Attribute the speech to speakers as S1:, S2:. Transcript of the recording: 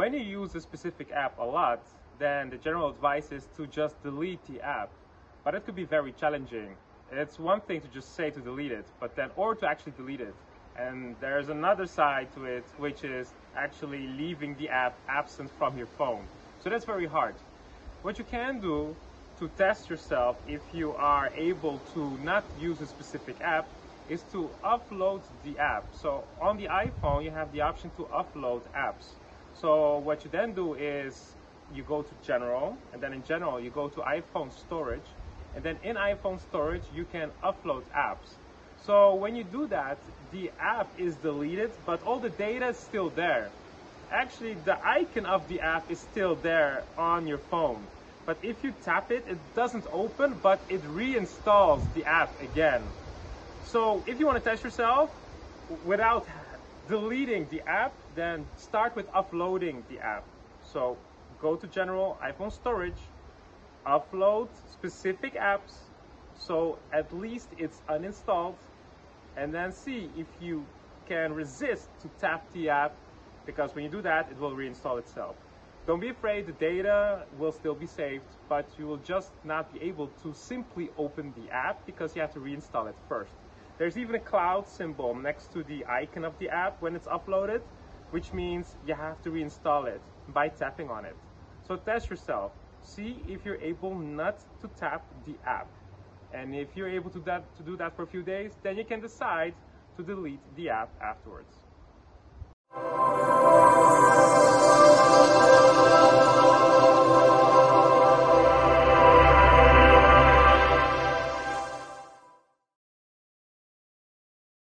S1: use a specific app a lot, then the general advice is to just delete the app. But it could be very challenging. It's one thing to just say to delete it, but then, or to actually delete it. And there's another side to it, which is actually leaving the app absent from your phone. So that's very hard. What you can do to test yourself if you are able to not use a specific app is to upload the app. So on the iPhone, you have the option to upload apps. So what you then do is you go to general and then in general you go to iPhone storage and then in iPhone storage you can upload apps. So when you do that, the app is deleted, but all the data is still there. Actually, the icon of the app is still there on your phone. But if you tap it, it doesn't open, but it reinstalls the app again. So if you want to test yourself without deleting the app, then start with uploading the app. So go to general iPhone storage, upload specific apps, so at least it's uninstalled, and then see if you can resist to tap the app because when you do that, it will reinstall itself. Don't be afraid, the data will still be saved, but you will just not be able to simply open the app because you have to reinstall it first. There's even a cloud symbol next to the icon of the app when it's uploaded, which means you have to reinstall it by tapping on it. So test yourself. See if you're able not to tap the app. And if you're able to, that, to do that for a few days, then you can decide to delete the app afterwards.